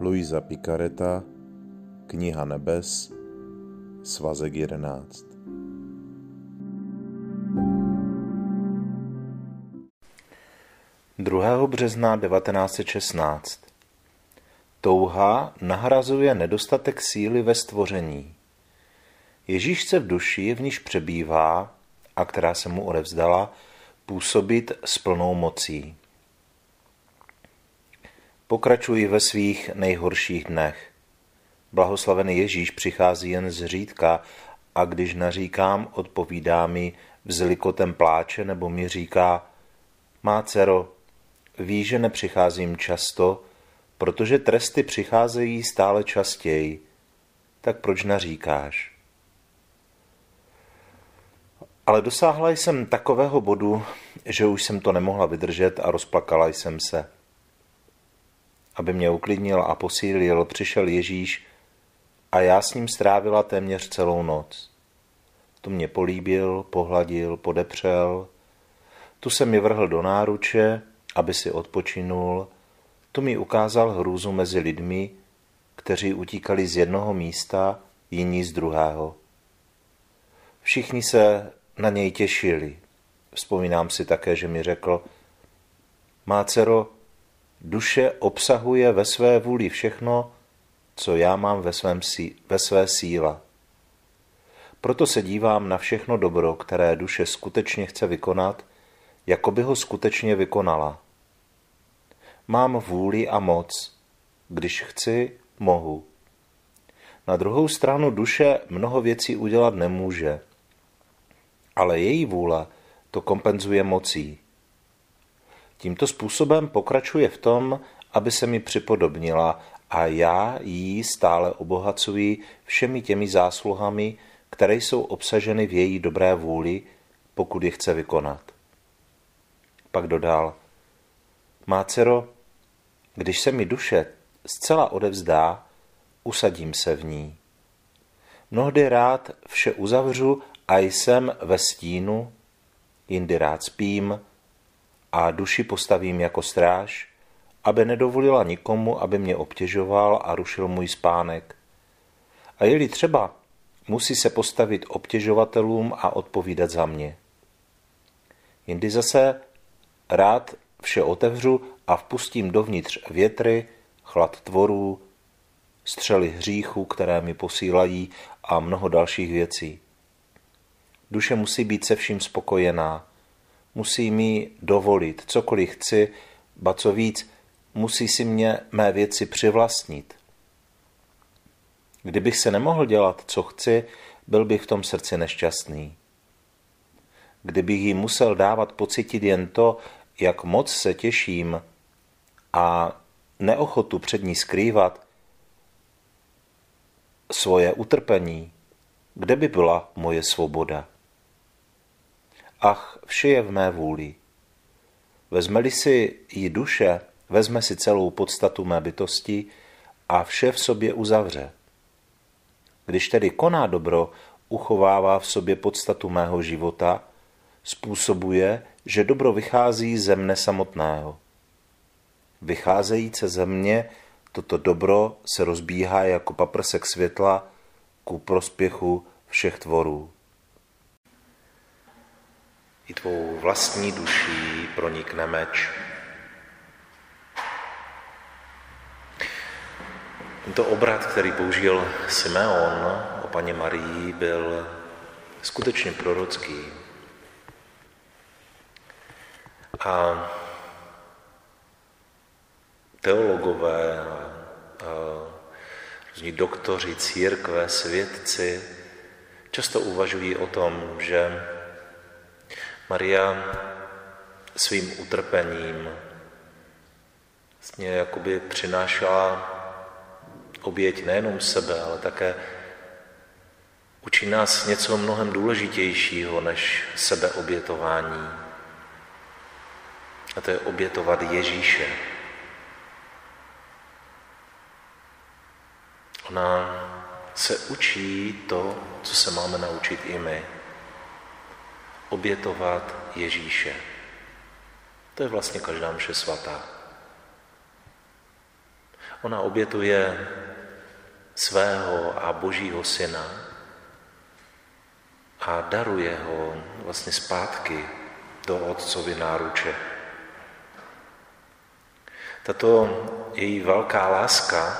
Luisa Picareta, Kniha nebes, svazek 11. Druhého března 1916 Touha nahrazuje nedostatek síly ve stvoření. Ježíš se v duši, v níž přebývá a která se mu odevzdala, působit s plnou mocí. Pokračuji ve svých nejhorších dnech. Blahoslavený Ježíš přichází jen zřídka a když naříkám, odpovídá mi vzlikotem pláče nebo mi říká, má dcero, ví, že nepřicházím často, protože tresty přicházejí stále častěji, tak proč naříkáš? Ale dosáhla jsem takového bodu, že už jsem to nemohla vydržet a rozplakala jsem se. Aby mě uklidnil a posílil, přišel Ježíš a já s ním strávila téměř celou noc. Tu mě políbil, pohladil, podepřel, tu se mi vrhl do náruče, aby si odpočinul, tu mi ukázal hrůzu mezi lidmi, kteří utíkali z jednoho místa, jiní z druhého. Všichni se na něj těšili. Vzpomínám si také, že mi řekl, má dcero, duše obsahuje ve své vůli všechno, co já mám ve, svém, ve své síle. Proto se dívám na všechno dobro, které duše skutečně chce vykonat, jako by ho skutečně vykonala. Mám vůli a moc. Když chci, mohu. Na druhou stranu duše mnoho věcí udělat nemůže ale její vůle to kompenzuje mocí. Tímto způsobem pokračuje v tom, aby se mi připodobnila a já jí stále obohacuji všemi těmi zásluhami, které jsou obsaženy v její dobré vůli, pokud je chce vykonat. Pak dodal, má dcero, když se mi duše zcela odevzdá, usadím se v ní. Mnohdy rád vše uzavřu a jsem ve stínu, jindy rád spím a duši postavím jako stráž, aby nedovolila nikomu, aby mě obtěžoval a rušil můj spánek. A je-li třeba, musí se postavit obtěžovatelům a odpovídat za mě. Jindy zase rád vše otevřu a vpustím dovnitř větry, chlad tvorů, střely hříchů, které mi posílají a mnoho dalších věcí. Duše musí být se vším spokojená. Musí mi dovolit cokoliv chci, ba co víc, musí si mě mé věci přivlastnit. Kdybych se nemohl dělat, co chci, byl bych v tom srdci nešťastný. Kdybych jí musel dávat pocitit jen to, jak moc se těším a neochotu před ní skrývat svoje utrpení, kde by byla moje svoboda? Ach, vše je v mé vůli. Vezme-li si ji duše, vezme si celou podstatu mé bytosti a vše v sobě uzavře. Když tedy koná dobro, uchovává v sobě podstatu mého života, způsobuje, že dobro vychází ze mne samotného. Vycházejíce ze mě, toto dobro se rozbíhá jako paprsek světla ku prospěchu všech tvorů i tvou vlastní duší pronikne meč. Tento obrat, který použil Simeon o paně Marii, byl skutečně prorocký. A teologové, různí doktoři, církve, svědci často uvažují o tom, že Maria svým utrpením vlastně jakoby přinášela oběť nejenom sebe, ale také učí nás něco mnohem důležitějšího než sebeobětování. A to je obětovat Ježíše. Ona se učí to, co se máme naučit i my obětovat Ježíše. To je vlastně každá mše svatá. Ona obětuje svého a božího syna a daruje ho vlastně zpátky do otcovy náruče. Tato její velká láska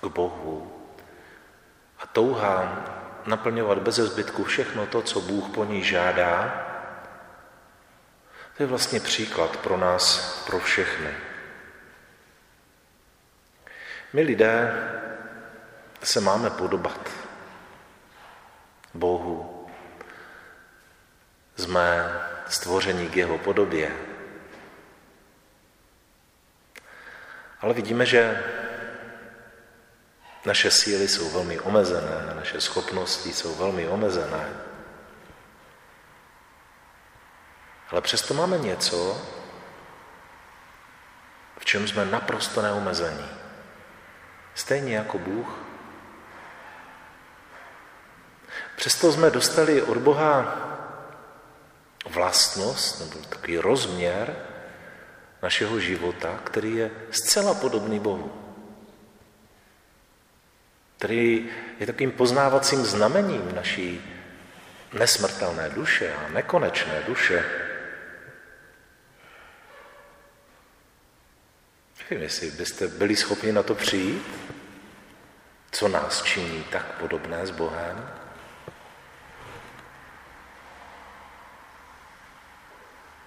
k Bohu a touha naplňovat bez zbytku všechno to, co Bůh po ní žádá, to je vlastně příklad pro nás, pro všechny. My lidé se máme podobat Bohu. Jsme stvoření k jeho podobě. Ale vidíme, že naše síly jsou velmi omezené, naše schopnosti jsou velmi omezené. Ale přesto máme něco, v čem jsme naprosto neomezení. Stejně jako Bůh. Přesto jsme dostali od Boha vlastnost nebo takový rozměr našeho života, který je zcela podobný Bohu. Který je takovým poznávacím znamením naší nesmrtelné duše a nekonečné duše. Nevím, jestli byste byli schopni na to přijít, co nás činí tak podobné s Bohem.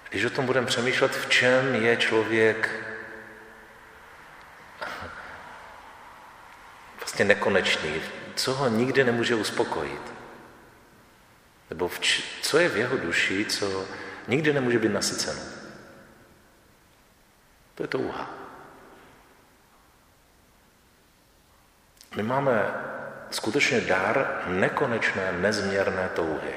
Když o tom budeme přemýšlet, v čem je člověk vlastně nekonečný, co ho nikdy nemůže uspokojit. Nebo č- co je v jeho duši, co nikdy nemůže být nasyceno. To je touha. My máme skutečně dar nekonečné, nezměrné touhy.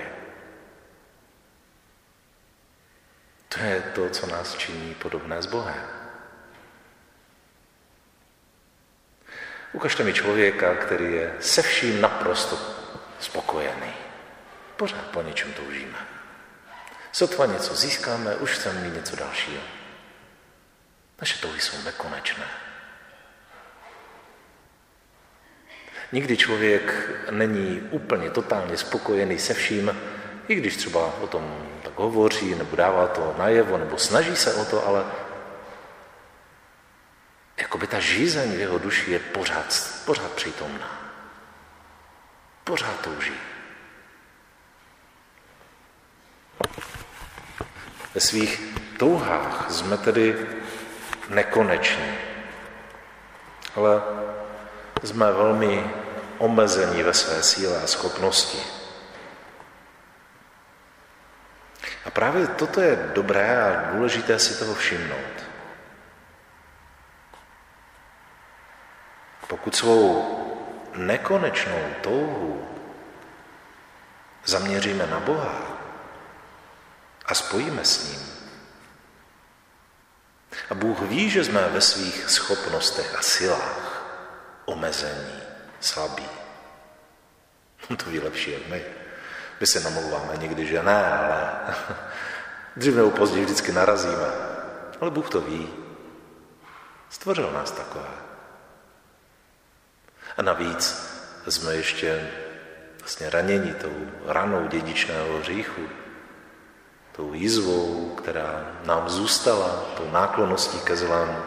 To je to, co nás činí podobné s Bohem. Ukažte mi člověka, který je se vším naprosto spokojený. Pořád po něčem toužíme. Sotva něco získáme, už chceme mít něco dalšího. Naše touhy jsou nekonečné. Nikdy člověk není úplně totálně spokojený se vším, i když třeba o tom tak hovoří, nebo dává to najevo, nebo snaží se o to, ale jakoby ta žízeň v jeho duši je pořád, pořád přítomná. Pořád touží. Ve svých touhách jsme tedy nekoneční, ale jsme velmi omezení ve své síle a schopnosti. A právě toto je dobré a důležité si toho všimnout. Pokud svou nekonečnou touhu zaměříme na Boha a spojíme s ním, a Bůh ví, že jsme ve svých schopnostech a silách omezení, slabí. To ví lepší jak my. My se namlouváme někdy, že ne, ale dřív nebo později vždycky narazíme. Ale Bůh to ví. Stvořil nás takové. A navíc jsme ještě vlastně raněni tou ranou dědičného hříchu, tou jízvou, která nám zůstala, tou náklonností ke zlému.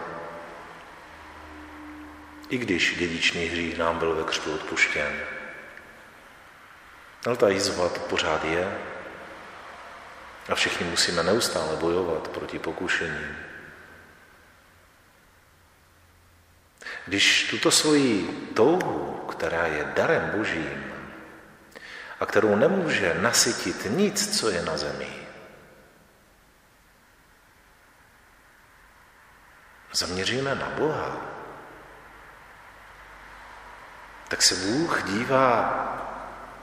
I když dědičný hřích nám byl ve křtu odpuštěn. Ale ta jízva to pořád je. A všichni musíme neustále bojovat proti pokušením. Když tuto svoji touhu, která je darem božím a kterou nemůže nasytit nic, co je na zemi, zaměříme na Boha, tak se Bůh dívá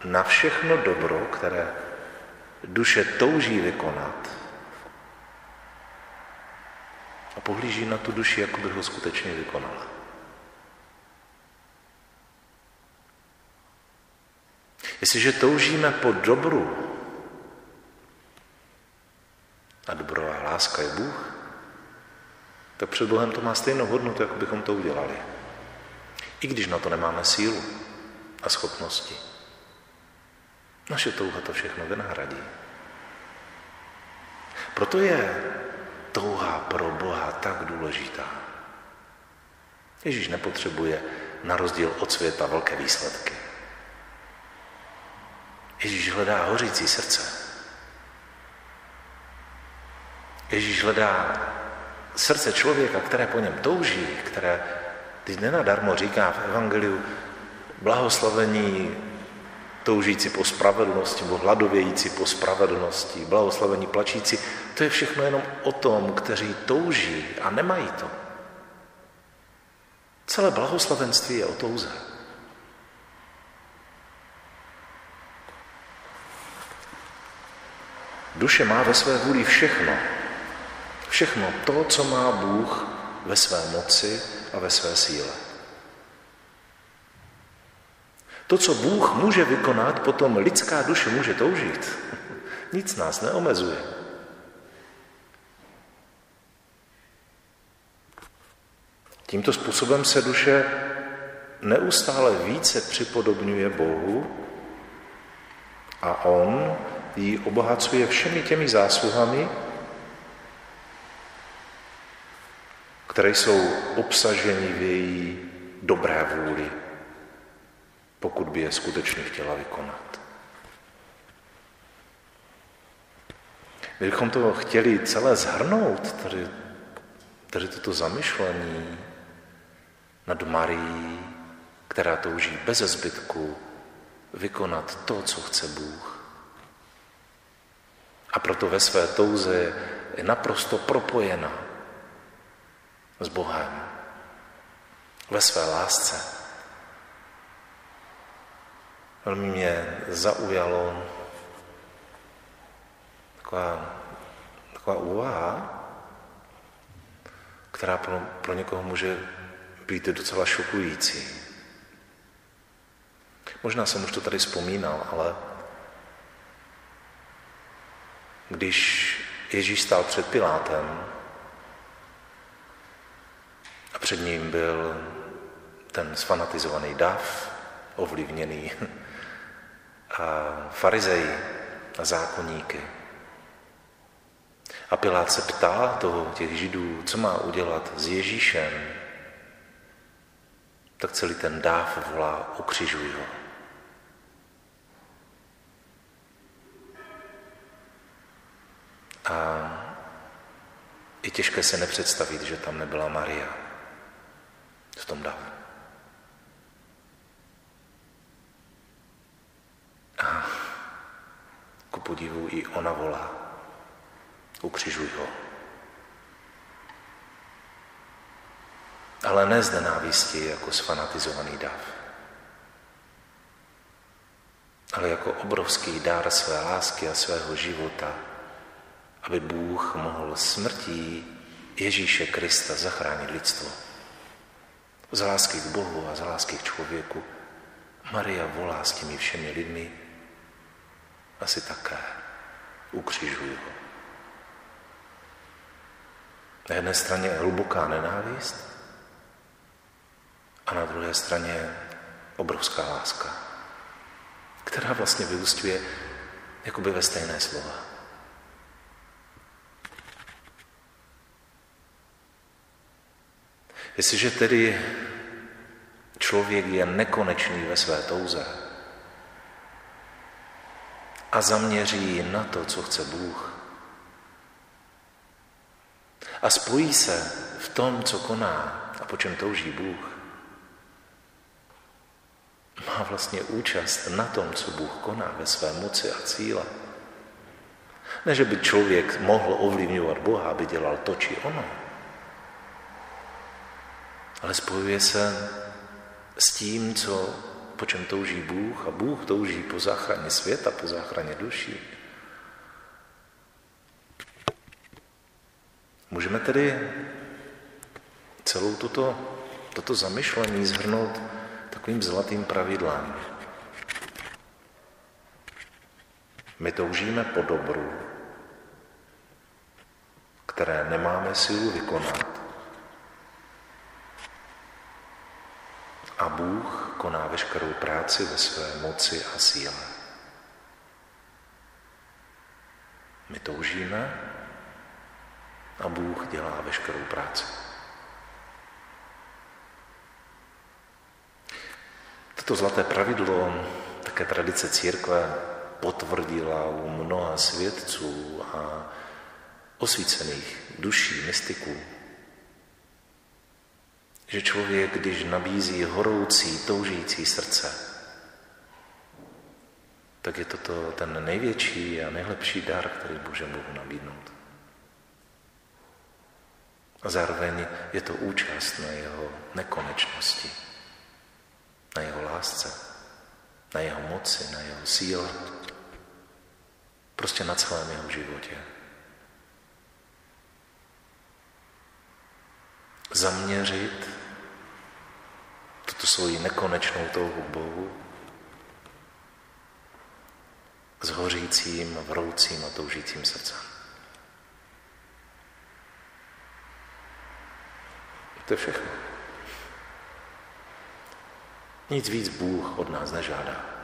na všechno dobro, které duše touží vykonat a pohlíží na tu duši, jako by ho skutečně vykonala. Jestliže toužíme po dobru, a dobrová láska je Bůh, tak před Bohem to má stejnou hodnotu, jako bychom to udělali. I když na to nemáme sílu a schopnosti. Naše touha to všechno vynahradí. Proto je touha pro Boha tak důležitá. Ježíš nepotřebuje na rozdíl od světa velké výsledky. Ježíš hledá hořící srdce. Ježíš hledá srdce člověka, které po něm touží, které teď nenadarmo říká v Evangeliu blahoslavení toužící po spravedlnosti, nebo hladovějící po spravedlnosti, blahoslavení plačící, to je všechno jenom o tom, kteří touží a nemají to. Celé blahoslavenství je o touze. Duše má ve své vůli všechno. Všechno to, co má Bůh ve své moci a ve své síle. To, co Bůh může vykonat, potom lidská duše může toužit. Nic nás neomezuje. Tímto způsobem se duše neustále více připodobňuje Bohu a On ji obohacuje všemi těmi zásluhami, které jsou obsaženy v její dobré vůli, pokud by je skutečně chtěla vykonat. My bychom to chtěli celé zhrnout, tady, tady toto zamyšlení nad Marií, která touží bez zbytku vykonat to, co chce Bůh. A proto ve své touze je naprosto propojena s Bohem. Ve své lásce. Velmi mě zaujalo taková, taková úvaha, která pro, pro někoho může být docela šokující. Možná jsem už to tady vzpomínal, ale když Ježíš stál před Pilátem a před ním byl ten sfanatizovaný dav, ovlivněný a farizeji a zákonníky. A Pilát se ptá toho, těch židů, co má udělat s Ježíšem, tak celý ten dáv volá, ukřižuj ho. A je těžké se nepředstavit, že tam nebyla Maria v tom davu. A ku podivu i ona volá, ukřižuj ho. Ale ne z nenávisti jako sfanatizovaný dav, ale jako obrovský dár své lásky a svého života, aby Bůh mohl smrtí Ježíše Krista zachránit lidstvo. Z lásky k Bohu a z lásky k člověku Maria volá s těmi všemi lidmi asi také ukřižují ho. Na jedné straně hluboká nenávist a na druhé straně obrovská láska, která vlastně vyústňuje jakoby ve stejné slova. Jestliže tedy člověk je nekonečný ve své touze a zaměří na to, co chce Bůh, a spojí se v tom, co koná a po čem touží Bůh, má vlastně účast na tom, co Bůh koná ve své moci a cíle. Ne, že by člověk mohl ovlivňovat Boha, aby dělal to či ono, ale spojuje se s tím, co, po čem touží Bůh a Bůh touží po záchraně světa, po záchraně duší. Můžeme tedy celou tuto, toto zamyšlení zhrnout takovým zlatým pravidlem. My toužíme po dobru, které nemáme sílu vykonat. A Bůh koná veškerou práci ve své moci a síle. My toužíme a Bůh dělá veškerou práci. Toto zlaté pravidlo, také tradice církve, potvrdila u mnoha svědců a osvícených duší, mystiků, že člověk, když nabízí horoucí, toužící srdce, tak je toto ten největší a nejlepší dar, který může Bohu nabídnout. A zároveň je to účast na jeho nekonečnosti, na jeho lásce, na jeho moci, na jeho síle, prostě na celém jeho životě. Zaměřit tuto svoji nekonečnou touhu Bohu s hořícím, vroucím a toužícím srdcem. To je všechno. Nic víc Bůh od nás nežádá.